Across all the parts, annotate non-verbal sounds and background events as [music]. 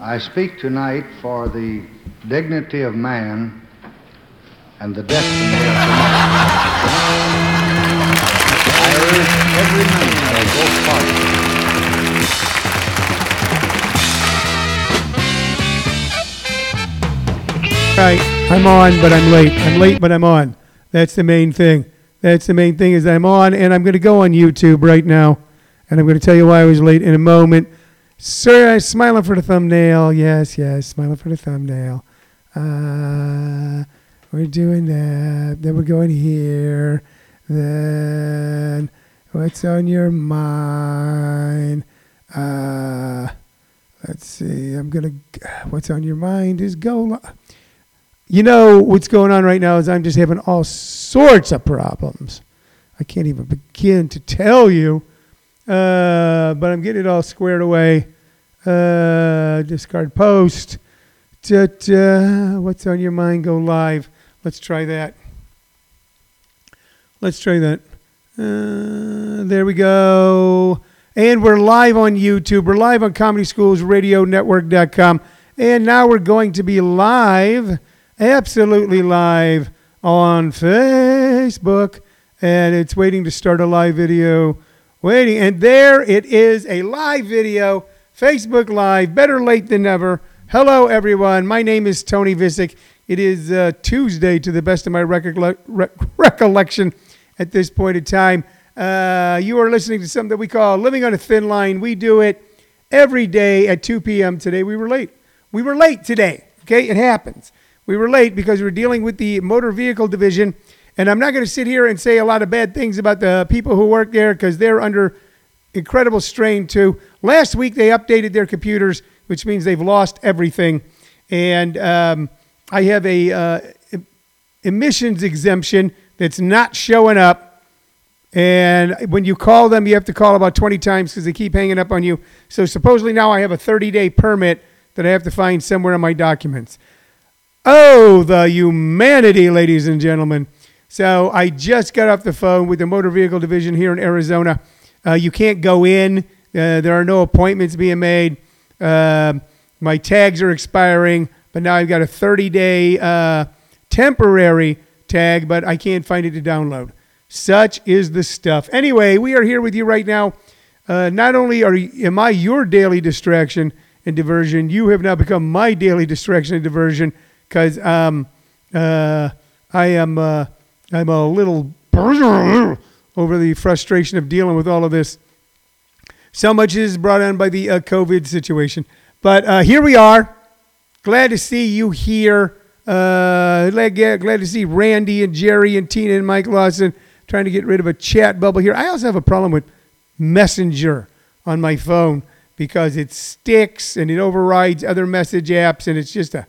I speak tonight for the dignity of man and the destiny of man. I urge every member of both parties Right, I'm on, but I'm late. I'm late, but I'm on. That's the main thing. That's the main thing is I'm on, and I'm going to go on YouTube right now, and I'm going to tell you why I was late in a moment. Sir, I'm smiling for the thumbnail. Yes, yes, smiling for the thumbnail. Uh, we're doing that. Then we're going here. Then what's on your mind? Uh, let's see. I'm gonna. What's on your mind is go. You know what's going on right now is I'm just having all sorts of problems. I can't even begin to tell you, uh, but I'm getting it all squared away. Uh, discard post. Ta-ta. What's on your mind? Go live. Let's try that. Let's try that. Uh, there we go. And we're live on YouTube. We're live on Comedy Schools Radio Network.com. And now we're going to be live, absolutely live on Facebook. And it's waiting to start a live video. Waiting. And there it is a live video, Facebook Live. Better late than never. Hello, everyone. My name is Tony Vicich. It is uh, Tuesday, to the best of my re- recollection at this point in time. Uh, you are listening to something that we call Living on a Thin Line. We do it every day at 2 p.m. Today we were late. We were late today. Okay, it happens. We were late because we were dealing with the motor vehicle division. And I'm not going to sit here and say a lot of bad things about the people who work there because they're under incredible strain too. Last week they updated their computers, which means they've lost everything. And um, I have a uh, emissions exemption that's not showing up. And when you call them, you have to call about 20 times because they keep hanging up on you. So supposedly now I have a 30 day permit that I have to find somewhere in my documents. Oh, the humanity, ladies and gentlemen. So I just got off the phone with the motor vehicle division here in Arizona. Uh, you can't go in. Uh, there are no appointments being made. Uh, my tags are expiring, but now I've got a 30 day uh, temporary tag, but I can't find it to download. Such is the stuff. Anyway, we are here with you right now. Uh, not only are am I your daily distraction and diversion, you have now become my daily distraction and diversion because um, uh, I am uh, I'm a little over the frustration of dealing with all of this. So much is brought on by the uh, COVID situation, but uh, here we are. Glad to see you here. Uh, glad, glad to see Randy and Jerry and Tina and Mike Lawson trying to get rid of a chat bubble here. I also have a problem with Messenger on my phone because it sticks and it overrides other message apps, and it's just a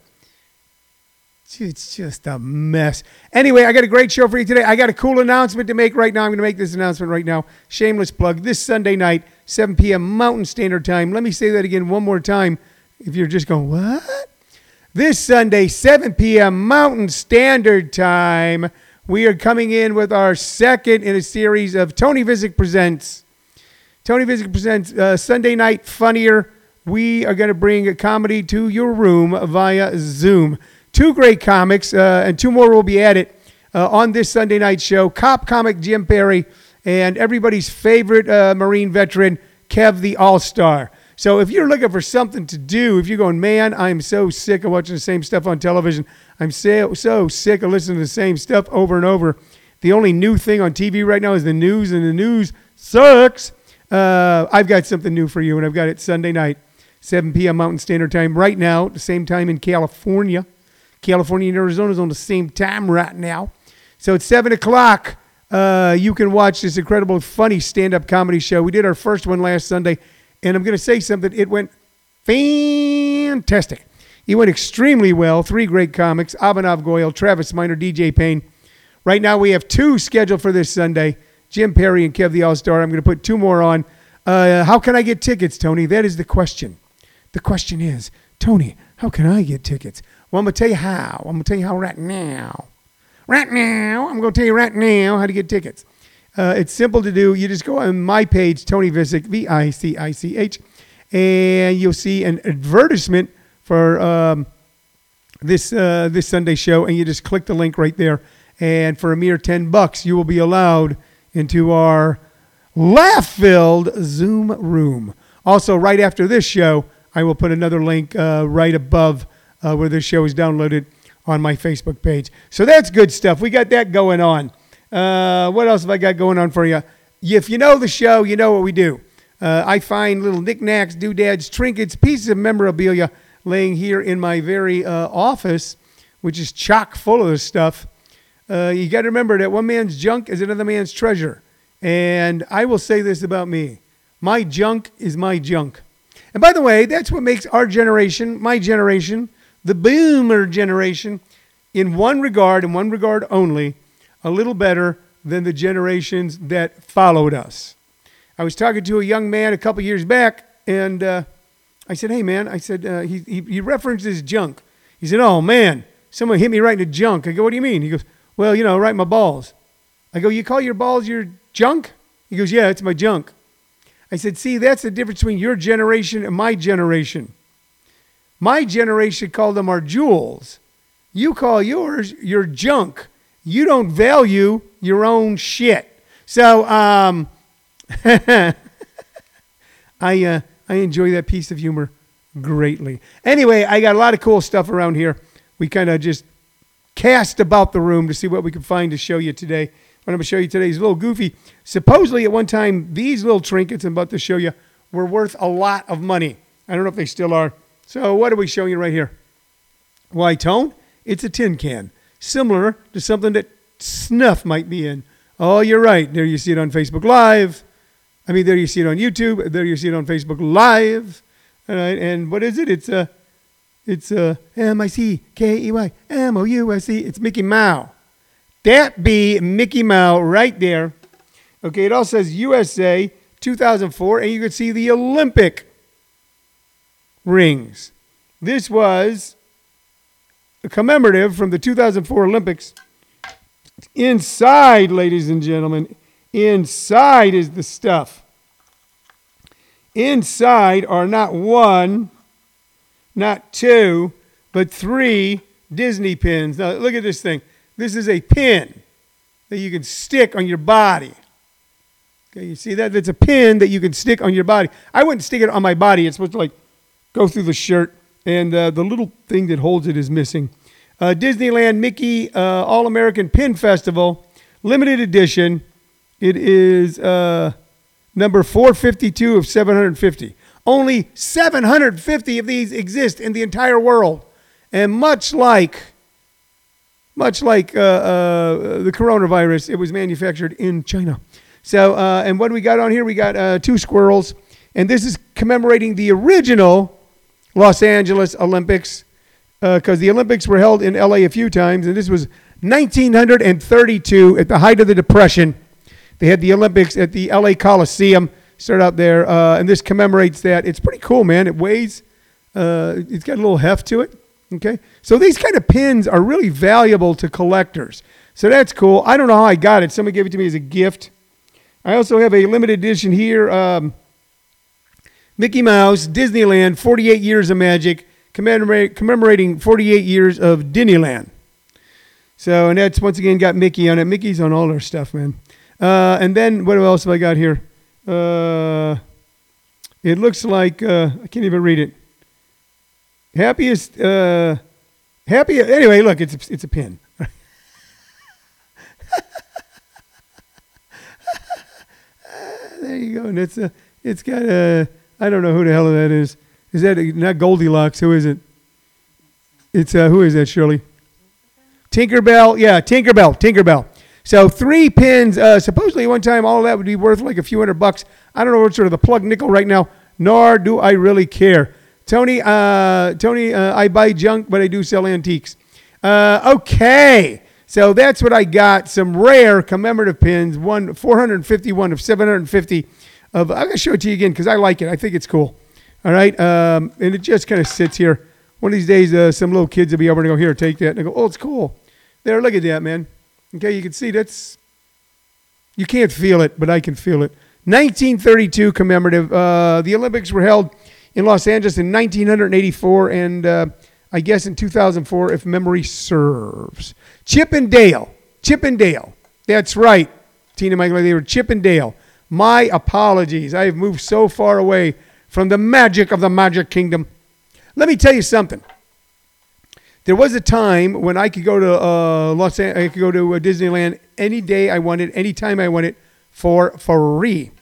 it's just a mess. Anyway, I got a great show for you today. I got a cool announcement to make right now. I'm going to make this announcement right now. Shameless plug. This Sunday night, 7 p.m. Mountain Standard Time. Let me say that again one more time. If you're just going, what? This Sunday, 7 p.m. Mountain Standard Time, we are coming in with our second in a series of Tony Vicich Presents. Tony Vicich Presents uh, Sunday Night Funnier. We are going to bring a comedy to your room via Zoom. Two great comics, uh, and two more will be added uh, on this Sunday night show. Cop comic Jim Perry and everybody's favorite uh, Marine veteran, Kev the All Star. So if you're looking for something to do, if you're going, man, I'm so sick of watching the same stuff on television. I'm so, so sick of listening to the same stuff over and over. The only new thing on TV right now is the news, and the news sucks. Uh, I've got something new for you, and I've got it Sunday night, 7 p.m. Mountain Standard Time, right now, the same time in California. California and Arizona is on the same time right now. So it's 7 o'clock. Uh, you can watch this incredible, funny stand up comedy show. We did our first one last Sunday, and I'm going to say something. It went fantastic. It went extremely well. Three great comics Abhinav Goyal, Travis Miner, DJ Payne. Right now, we have two scheduled for this Sunday Jim Perry and Kev the All Star. I'm going to put two more on. Uh, how can I get tickets, Tony? That is the question. The question is, Tony, how can I get tickets? Well, I'm going to tell you how. I'm going to tell you how right now. Right now, I'm going to tell you right now how to get tickets. Uh, it's simple to do. You just go on my page, Tony Vicich, V I C I C H, and you'll see an advertisement for um, this uh, this Sunday show, and you just click the link right there. And for a mere ten bucks, you will be allowed into our laugh-filled Zoom room. Also, right after this show, I will put another link uh, right above uh, where this show is downloaded on my Facebook page. So that's good stuff. We got that going on. Uh, what else have I got going on for you? If you know the show, you know what we do. Uh, I find little knickknacks, doodads, trinkets, pieces of memorabilia laying here in my very uh, office, which is chock full of this stuff. Uh, you got to remember that one man's junk is another man's treasure. And I will say this about me my junk is my junk. And by the way, that's what makes our generation, my generation, the boomer generation, in one regard, in one regard only, a little better than the generations that followed us. I was talking to a young man a couple years back, and uh, I said, Hey, man, I said, uh, he, he, he referenced his junk. He said, Oh, man, someone hit me right in the junk. I go, What do you mean? He goes, Well, you know, right in my balls. I go, You call your balls your junk? He goes, Yeah, it's my junk. I said, See, that's the difference between your generation and my generation. My generation called them our jewels. You call yours your junk. You don't value your own shit. So, um, [laughs] I, uh, I enjoy that piece of humor greatly. Anyway, I got a lot of cool stuff around here. We kind of just cast about the room to see what we can find to show you today. What I'm going to show you today is a little goofy. Supposedly, at one time, these little trinkets I'm about to show you were worth a lot of money. I don't know if they still are. So, what are we showing you right here? Why, Tone? It's a tin can, similar to something that snuff might be in. Oh, you're right. There you see it on Facebook Live. I mean, there you see it on YouTube. There you see it on Facebook Live. All right, and what is it? It's a, it's a M I C K E Y M O U S E. It's Mickey Mouse. That be Mickey Mouse right there. Okay, it all says USA 2004, and you can see the Olympic rings. This was a commemorative from the 2004 Olympics. Inside, ladies and gentlemen, inside is the stuff. Inside are not one, not two, but three Disney pins. Now, look at this thing. This is a pin that you can stick on your body. Okay, you see that? That's a pin that you can stick on your body. I wouldn't stick it on my body. It's supposed to like go through the shirt, and uh, the little thing that holds it is missing. Uh, Disneyland Mickey uh, All American Pin Festival, limited edition. It is uh, number 452 of 750. Only 750 of these exist in the entire world. And much like, much like uh, uh, the coronavirus, it was manufactured in China. So, uh, and what do we got on here? We got uh, two squirrels, and this is commemorating the original Los Angeles Olympics, because the Olympics were held in LA a few times, and this was 1932 at the height of the Depression. They had the Olympics at the LA Coliseum. Start out there, uh, and this commemorates that. It's pretty cool, man. It weighs, uh, it's got a little heft to it. Okay, so these kind of pins are really valuable to collectors. So that's cool. I don't know how I got it. Somebody gave it to me as a gift. I also have a limited edition here. Um, Mickey Mouse, Disneyland, 48 years of magic, commemorating 48 years of Disneyland. So, and that's once again got Mickey on it. Mickey's on all our stuff, man. Uh, and then what else have I got here? Uh, it looks like uh, I can't even read it. Happiest, uh, happy. Anyway, look, it's a, it's a pin. [laughs] there you go, and it's a, it's got a. I don't know who the hell that is. Is that not Goldilocks? Who is it? It's uh, who is that, Shirley? Tinkerbell. Yeah, Tinkerbell. Tinkerbell. So three pins. Uh, supposedly one time all that would be worth like a few hundred bucks. I don't know what sort of the plug nickel right now. Nor do I really care. Tony, uh, Tony, uh, I buy junk, but I do sell antiques. Uh, okay, so that's what I got. Some rare commemorative pins. One 451 of 750. Of I'm gonna show it to you again because I like it. I think it's cool. All right, um, and it just kind of sits here. One of these days, uh, some little kids will be able to go here, take that, and they go, "Oh, it's cool." There, look at that, man. Okay, you can see that's. You can't feel it, but I can feel it. 1932 commemorative. Uh, the Olympics were held in Los Angeles in 1984, and uh, I guess in 2004, if memory serves. Chip and Dale. Chip and Dale. That's right, Tina Michael. They were Chip and Dale. My apologies. I have moved so far away from the magic of the Magic Kingdom. Let me tell you something. There was a time when I could go to uh, Los An- I could go to uh, Disneyland any day I wanted, any time I wanted, for free.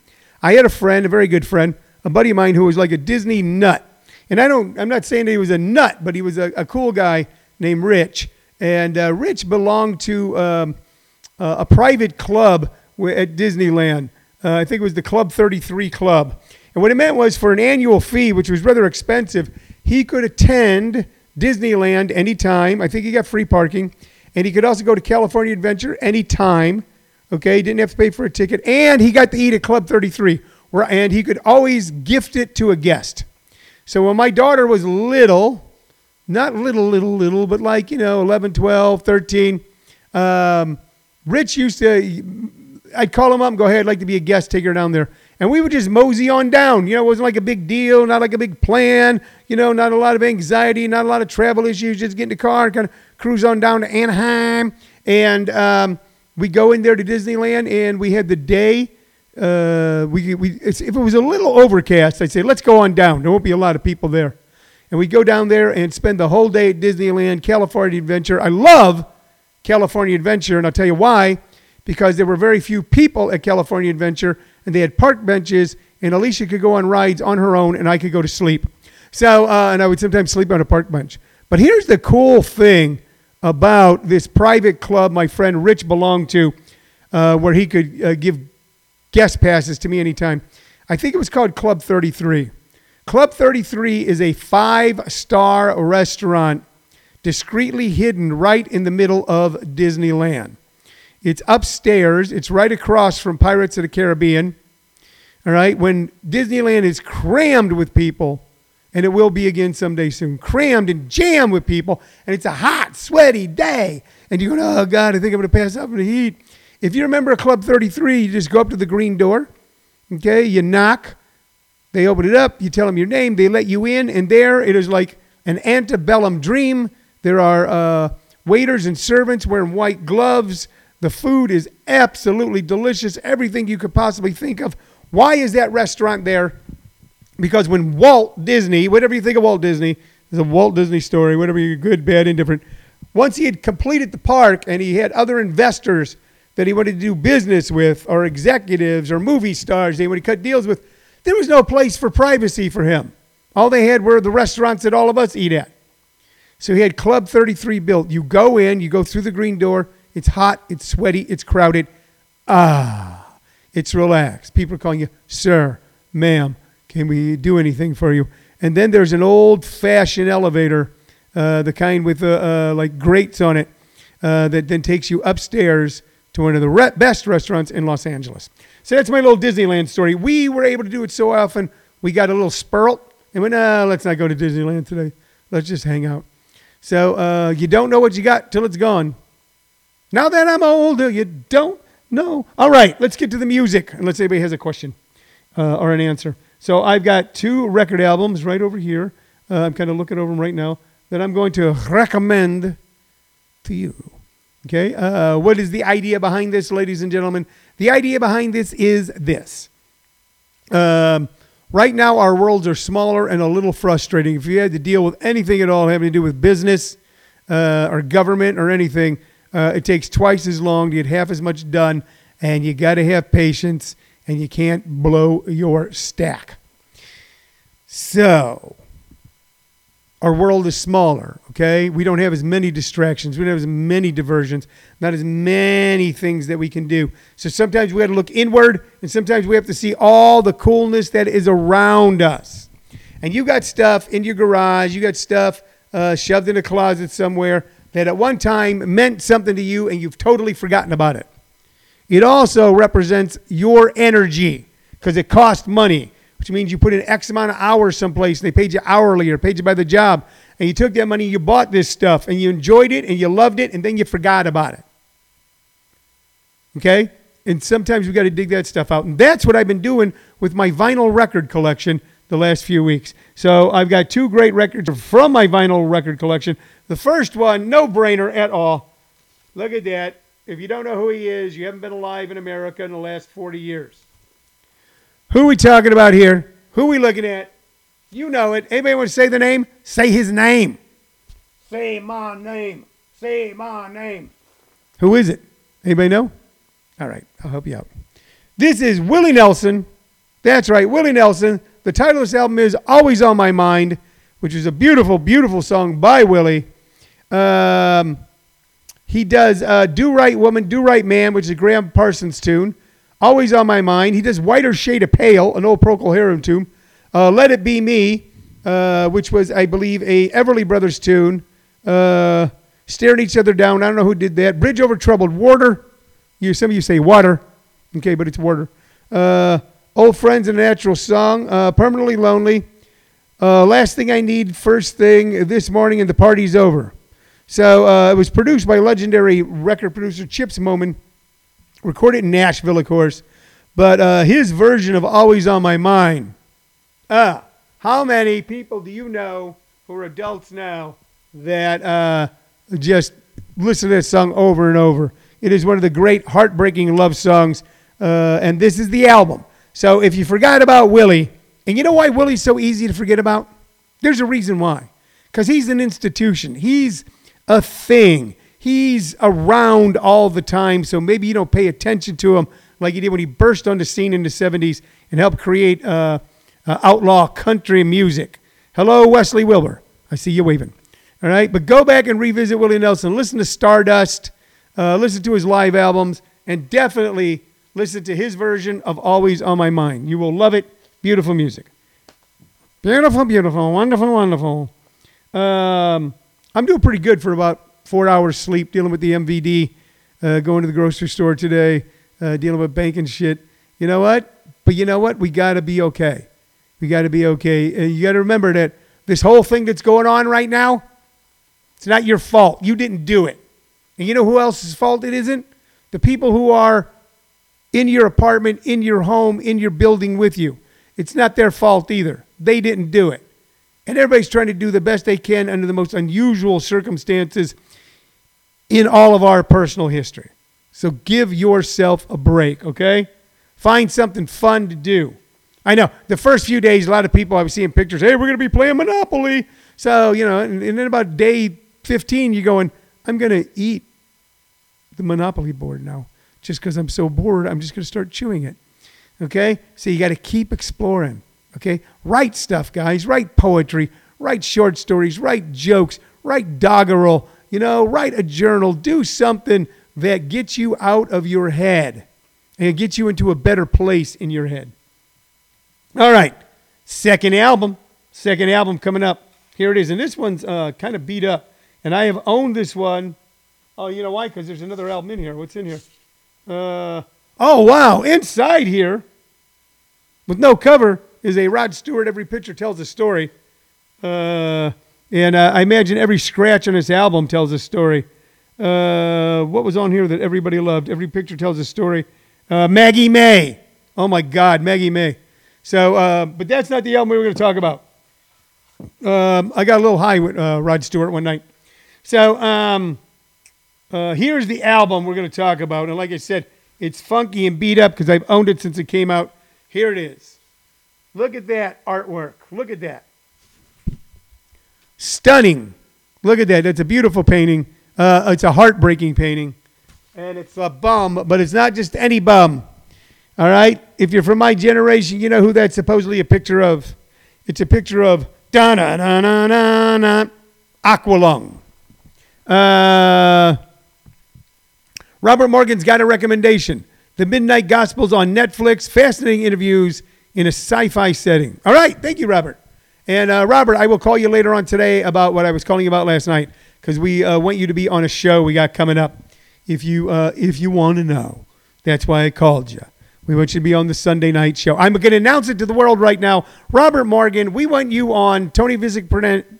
I had a friend, a very good friend, a buddy of mine who was like a Disney nut. And I don't, I'm not saying that he was a nut, but he was a, a cool guy named Rich. And uh, Rich belonged to um, a private club at Disneyland. Uh, I think it was the Club 33 Club. And what it meant was for an annual fee, which was rather expensive, he could attend Disneyland anytime. I think he got free parking. And he could also go to California Adventure anytime. Okay, he didn't have to pay for a ticket. And he got to eat at Club 33, where, and he could always gift it to a guest. So when my daughter was little, not little, little, little, but like, you know, 11, 12, 13, um, Rich used to, I'd call him up and go, hey, I'd like to be a guest, take her down there. And we would just mosey on down. You know, it wasn't like a big deal, not like a big plan, you know, not a lot of anxiety, not a lot of travel issues. Just get in the car and kind of cruise on down to Anaheim. And um, we go in there to Disneyland, and we had the day. Uh, we, we, if it was a little overcast, I'd say, let's go on down. There won't be a lot of people there. And we go down there and spend the whole day at Disneyland, California Adventure. I love California Adventure, and I'll tell you why. Because there were very few people at California Adventure, and they had park benches, and Alicia could go on rides on her own, and I could go to sleep. So, uh, and I would sometimes sleep on a park bench. But here's the cool thing about this private club my friend Rich belonged to, uh, where he could uh, give guest passes to me anytime. I think it was called Club 33. Club 33 is a five star restaurant discreetly hidden right in the middle of Disneyland. It's upstairs, it's right across from Pirates of the Caribbean. All right, when Disneyland is crammed with people, and it will be again someday soon, crammed and jammed with people, and it's a hot, sweaty day, and you're going, oh God, I think I'm going to pass out from the heat. If you remember Club 33, you just go up to the green door, okay, you knock, they open it up, you tell them your name, they let you in, and there it is like an antebellum dream. There are uh, waiters and servants wearing white gloves. The food is absolutely delicious, everything you could possibly think of. Why is that restaurant there? Because when Walt Disney, whatever you think of Walt Disney, there's a Walt Disney story, whatever you're good, bad, indifferent. Once he had completed the park and he had other investors that he wanted to do business with, or executives, or movie stars they wanted to cut deals with, there was no place for privacy for him. All they had were the restaurants that all of us eat at. So he had Club 33 built. You go in, you go through the green door. It's hot, it's sweaty, it's crowded. Ah, it's relaxed. People are calling you, sir, ma'am, can we do anything for you? And then there's an old fashioned elevator, uh, the kind with uh, uh, like grates on it, uh, that then takes you upstairs to one of the re- best restaurants in Los Angeles. So that's my little Disneyland story. We were able to do it so often, we got a little spurt and went, nah, let's not go to Disneyland today. Let's just hang out. So uh, you don't know what you got till it's gone. Now that I'm older, you don't know. All right, let's get to the music, And let's unless anybody has a question uh, or an answer. So I've got two record albums right over here. Uh, I'm kind of looking over them right now that I'm going to recommend to you. Okay, uh, what is the idea behind this, ladies and gentlemen? The idea behind this is this. Um, right now, our worlds are smaller and a little frustrating. If you had to deal with anything at all having to do with business uh, or government or anything, uh, it takes twice as long to get half as much done, and you got to have patience, and you can't blow your stack. So, our world is smaller, okay? We don't have as many distractions. We don't have as many diversions, not as many things that we can do. So sometimes we have to look inward, and sometimes we have to see all the coolness that is around us. And you got stuff in your garage, you got stuff uh, shoved in a closet somewhere that at one time meant something to you, and you've totally forgotten about it. It also represents your energy because it costs money, which means you put in X amount of hours someplace and they paid you hourly or paid you by the job. And you took that money, you bought this stuff, and you enjoyed it and you loved it, and then you forgot about it. Okay? And sometimes we got to dig that stuff out. And that's what I've been doing with my vinyl record collection the last few weeks. So I've got two great records from my vinyl record collection. The first one, no brainer at all. Look at that. If you don't know who he is, you haven't been alive in America in the last 40 years. Who are we talking about here? Who are we looking at? You know it. Anybody want to say the name? Say his name. Say my name. Say my name. Who is it? Anybody know? All right, I'll help you out. This is Willie Nelson. That's right, Willie Nelson. The title of this album is Always on My Mind, which is a beautiful, beautiful song by Willie. Um, he does uh, Do Right Woman, Do Right Man, which is a Gram Parsons tune. Always on My Mind. He does Whiter Shade of Pale, an old Procol Harum tune. Uh, Let It Be Me, uh, which was, I believe, a Everly Brothers tune. Uh, staring each other down. I don't know who did that. Bridge over troubled water. You, some of you say water. Okay, but it's water. Uh, old friends, and a natural song. Uh, permanently lonely. Uh, last thing I need, first thing this morning, and the party's over. So uh, it was produced by legendary record producer Chips Moman, recorded in Nashville, of course. But uh, his version of Always on My Mind. Ah, how many people do you know who are adults now that uh, just listen to this song over and over? It is one of the great heartbreaking love songs, uh, and this is the album. So if you forgot about Willie, and you know why Willie's so easy to forget about? There's a reason why. Because he's an institution. He's a thing. He's around all the time, so maybe you don't pay attention to him like you did when he burst on the scene in the 70s and helped create uh, uh, outlaw country music. Hello, Wesley Wilbur. I see you waving. All right, but go back and revisit Willie Nelson. Listen to Stardust, uh, listen to his live albums, and definitely listen to his version of Always on My Mind. You will love it. Beautiful music. Beautiful, beautiful, wonderful, wonderful. Um, I'm doing pretty good for about four hours sleep dealing with the MVD, uh, going to the grocery store today, uh, dealing with banking shit. You know what? But you know what? We got to be okay. We got to be okay. And you got to remember that this whole thing that's going on right now, it's not your fault. You didn't do it. And you know who else's fault it isn't? The people who are in your apartment, in your home, in your building with you. It's not their fault either. They didn't do it. And everybody's trying to do the best they can under the most unusual circumstances in all of our personal history. So give yourself a break, okay? Find something fun to do. I know the first few days, a lot of people I was seeing pictures. Hey, we're going to be playing Monopoly. So you know, and, and then about day 15, you're going, I'm going to eat the Monopoly board now, just because I'm so bored. I'm just going to start chewing it. Okay, so you got to keep exploring. Okay, write stuff, guys. Write poetry. Write short stories. Write jokes. Write doggerel. You know, write a journal. Do something that gets you out of your head and gets you into a better place in your head. All right, second album, second album coming up. Here it is, and this one's uh, kind of beat up, and I have owned this one. Oh, you know why? Because there's another album in here. What's in here? Uh, oh wow! Inside here, with no cover, is a Rod Stewart. Every picture tells a story, uh, and uh, I imagine every scratch on this album tells a story. Uh, what was on here that everybody loved? Every picture tells a story. Uh, Maggie May. Oh my God, Maggie May. So, uh, but that's not the album we were going to talk about. Um, I got a little high with uh, Rod Stewart one night. So, um, uh, here's the album we're going to talk about. And like I said, it's funky and beat up because I've owned it since it came out. Here it is. Look at that artwork. Look at that. Stunning. Look at that. That's a beautiful painting. Uh, it's a heartbreaking painting. And it's a bum, but it's not just any bum. All right? If you're from my generation, you know who that's supposedly a picture of. It's a picture of da na na na na na Aqualung. Uh, Robert Morgan's got a recommendation. The Midnight Gospels on Netflix. Fascinating interviews in a sci-fi setting. All right, thank you, Robert. And uh, Robert, I will call you later on today about what I was calling you about last night because we uh, want you to be on a show we got coming up. If you uh, if you want to know, that's why I called you. We want you to be on the Sunday night show. I'm going to announce it to the world right now. Robert Morgan, we want you on Tony Vicich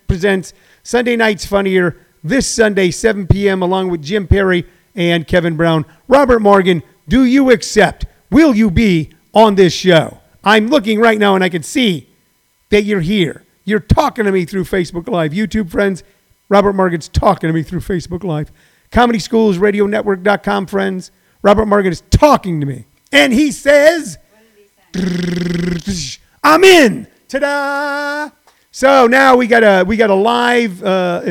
presents Sunday Nights Funnier this Sunday, 7 p.m., along with Jim Perry and Kevin Brown. Robert Morgan, do you accept? Will you be on this show? I'm looking right now and I can see that you're here. You're talking to me through Facebook Live. YouTube friends, Robert Morgan's talking to me through Facebook Live. Comedy Schools Radio Network.com friends, Robert Morgan is talking to me. And he says, I'm in. Ta-da! So now we got a we got a live, uh,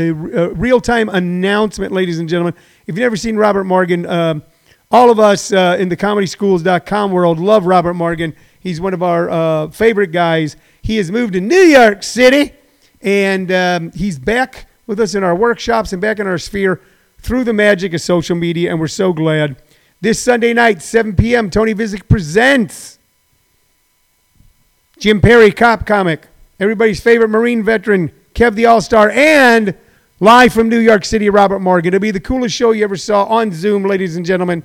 real time announcement, ladies and gentlemen. If you've never seen Robert Morgan, um, all of us uh, in the ComedySchools.com world love Robert Morgan. He's one of our uh, favorite guys. He has moved to New York City, and um, he's back with us in our workshops and back in our sphere through the magic of social media, and we're so glad. This Sunday night, 7 p.m., Tony Vicich presents Jim Perry Cop Comic, everybody's favorite Marine veteran, Kev the All Star, and live from New York City, Robert Morgan. It'll be the coolest show you ever saw on Zoom, ladies and gentlemen.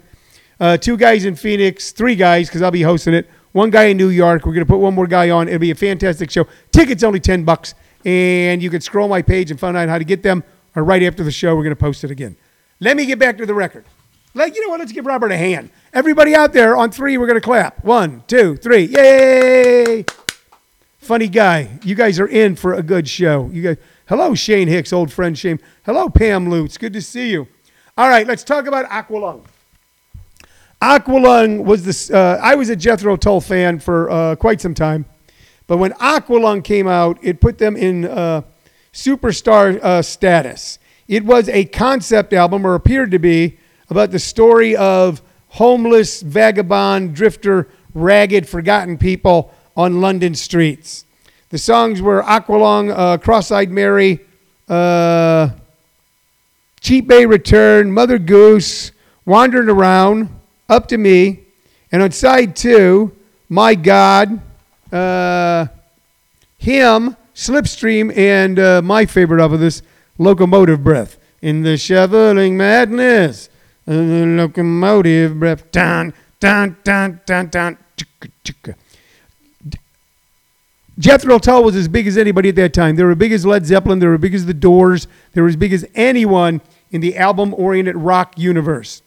Uh, two guys in Phoenix, three guys, because I'll be hosting it. One guy in New York. We're going to put one more guy on. It'll be a fantastic show. Tickets only 10 bucks. And you can scroll my page and find out how to get them. Or right after the show, we're going to post it again. Let me get back to the record. Like, you know what? Let's give Robert a hand. Everybody out there on three, we're going to clap. One, two, three. Yay! Funny guy. You guys are in for a good show. You guys. Hello, Shane Hicks, old friend Shane. Hello, Pam Lutz. Good to see you. All right, let's talk about Aqualung. Aqualung was this. Uh, I was a Jethro Tull fan for uh, quite some time, but when Aqualung came out, it put them in uh, superstar uh, status. It was a concept album, or appeared to be, about the story of homeless, vagabond, drifter, ragged, forgotten people on London streets. The songs were Aqualung, uh, Cross-Eyed Mary, uh, Cheap Day Return, Mother Goose, Wandering Around, Up to Me, and on side two, My God, uh, Him, Slipstream, and uh, my favorite of this, Locomotive Breath. In the shoveling madness, the locomotive breath, dun, dun, dun, dun, dun, chicka, chicka. Jethro Tull was as big as anybody at that time. They were as big as Led Zeppelin. They were as big as the Doors. They were as big as anyone in the album-oriented rock universe.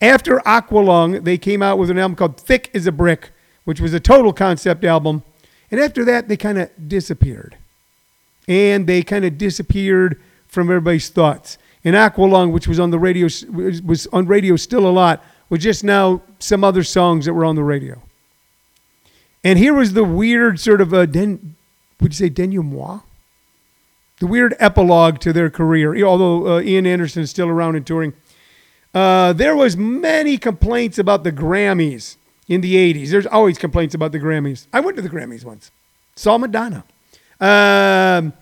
After Aqualung, they came out with an album called Thick as a Brick, which was a total concept album. And after that, they kind of disappeared. And they kind of disappeared from everybody's thoughts. And Aqualung, which was on the radio, was on radio still a lot, was just now some other songs that were on the radio. And here was the weird sort of a den, would you say denouement? The weird epilogue to their career. Although uh, Ian Anderson is still around and touring, uh, there was many complaints about the Grammys in the '80s. There's always complaints about the Grammys. I went to the Grammys once, saw Madonna. Um,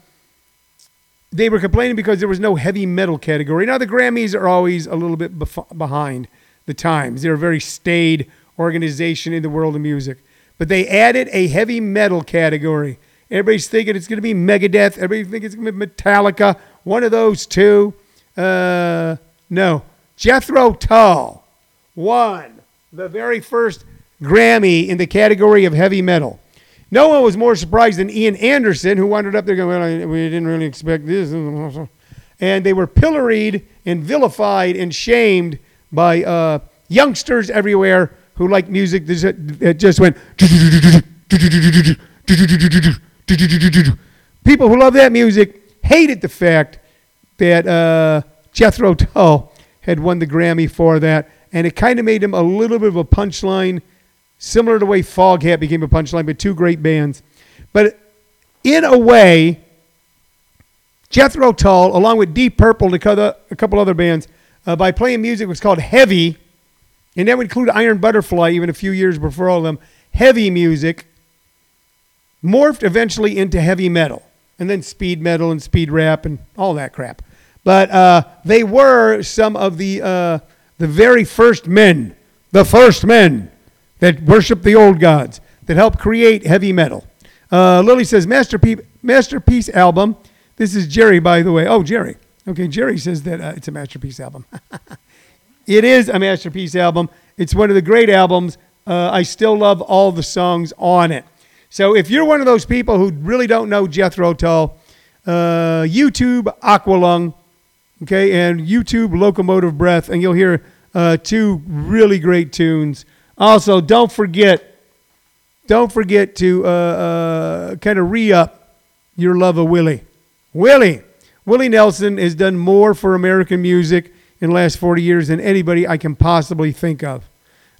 they were complaining because there was no heavy metal category. Now the Grammys are always a little bit bef- behind the times. They're a very staid organization in the world of music but they added a heavy metal category. Everybody's thinking it's going to be Megadeth. Everybody thinking it's going to be Metallica. One of those two. Uh, no. Jethro Tull won the very first Grammy in the category of heavy metal. No one was more surprised than Ian Anderson, who wandered up there going, well, we didn't really expect this. And they were pilloried and vilified and shamed by uh, youngsters everywhere who like music that just went. People who love that music hated the fact that uh, Jethro Tull had won the Grammy for that, and it kind of made him a little bit of a punchline, similar to the way Foghat became a punchline, but two great bands. But in a way, Jethro Tull, along with Deep Purple and a couple other bands, uh, by playing music was called heavy and that would include Iron Butterfly, even a few years before all of them. Heavy music morphed eventually into heavy metal, and then speed metal and speed rap and all that crap. But uh, they were some of the uh, the very first men, the first men that worshiped the old gods, that helped create heavy metal. Uh, Lily says masterpiece masterpiece album. This is Jerry, by the way. Oh, Jerry. Okay, Jerry says that uh, it's a masterpiece album. [laughs] It is a masterpiece album. It's one of the great albums. Uh, I still love all the songs on it. So if you're one of those people who really don't know Jethro Tull, uh, YouTube Aqualung, okay, and YouTube Locomotive Breath, and you'll hear uh, two really great tunes. Also, don't forget, don't forget to uh, uh, kind of re up your love of Willie. Willie. Willie Nelson has done more for American music in the last 40 years than anybody I can possibly think of.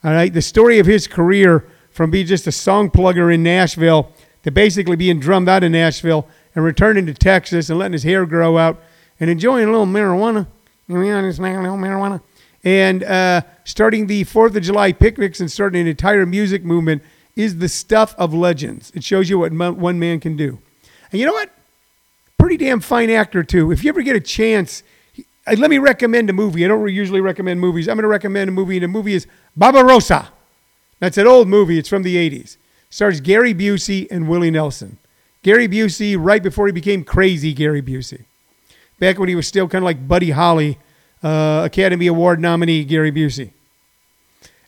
All right. The story of his career from being just a song plugger in Nashville to basically being drummed out of Nashville and returning to Texas and letting his hair grow out and enjoying a little marijuana. You know, a little marijuana. And uh, starting the 4th of July picnics and starting an entire music movement is the stuff of legends. It shows you what one man can do. And you know what? Pretty damn fine actor, too. If you ever get a chance, let me recommend a movie. I don't usually recommend movies. I'm going to recommend a movie, and the movie is Barbarossa. That's an old movie. It's from the 80s. Stars Gary Busey and Willie Nelson. Gary Busey, right before he became crazy Gary Busey. Back when he was still kind of like Buddy Holly, uh, Academy Award nominee Gary Busey.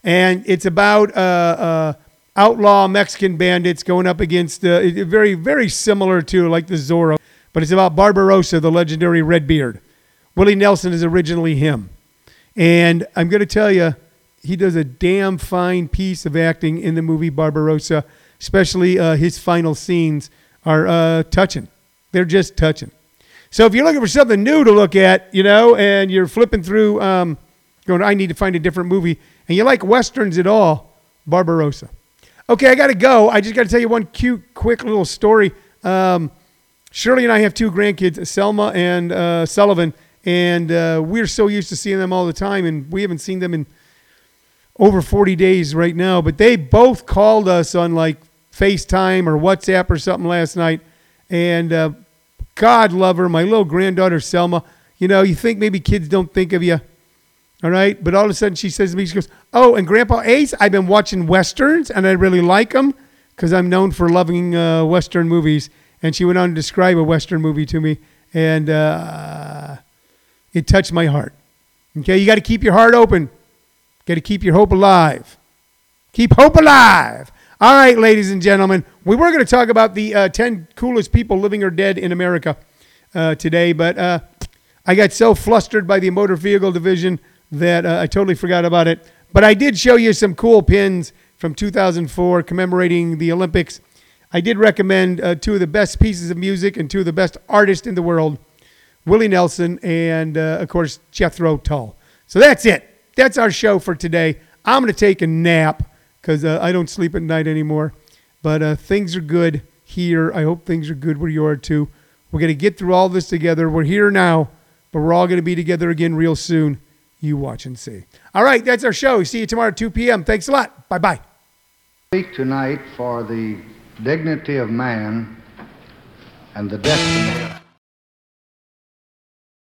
And it's about uh, uh, outlaw Mexican bandits going up against, uh, very, very similar to like the Zorro, but it's about Barbarossa, the legendary Redbeard. Willie Nelson is originally him. And I'm going to tell you, he does a damn fine piece of acting in the movie Barbarossa, especially uh, his final scenes are uh, touching. They're just touching. So if you're looking for something new to look at, you know, and you're flipping through, um, going, I need to find a different movie, and you like westerns at all, Barbarossa. Okay, I got to go. I just got to tell you one cute, quick little story. Um, Shirley and I have two grandkids, Selma and uh, Sullivan, and uh, we're so used to seeing them all the time, and we haven't seen them in over 40 days right now. But they both called us on like FaceTime or WhatsApp or something last night, and uh, God love her, my little granddaughter Selma. You know, you think maybe kids don't think of you, all right? But all of a sudden she says to me, she goes, "Oh, and Grandpa Ace, I've been watching westerns, and I really like them because I'm known for loving uh, western movies." And she went on to describe a western movie to me, and uh, it touched my heart. Okay, you got to keep your heart open. Got to keep your hope alive. Keep hope alive. All right, ladies and gentlemen, we were going to talk about the uh, 10 coolest people living or dead in America uh, today, but uh, I got so flustered by the motor vehicle division that uh, I totally forgot about it. But I did show you some cool pins from 2004 commemorating the Olympics. I did recommend uh, two of the best pieces of music and two of the best artists in the world Willie Nelson, and uh, of course, Jethro Tull. So that's it. That's our show for today. I'm going to take a nap because uh, I don't sleep at night anymore. But uh, things are good here. I hope things are good where you are too. We're going to get through all this together. We're here now, but we're all going to be together again real soon. You watch and see. All right, that's our show. See you tomorrow at 2 p.m. Thanks a lot. Bye bye. Speak tonight for the dignity of man and the destiny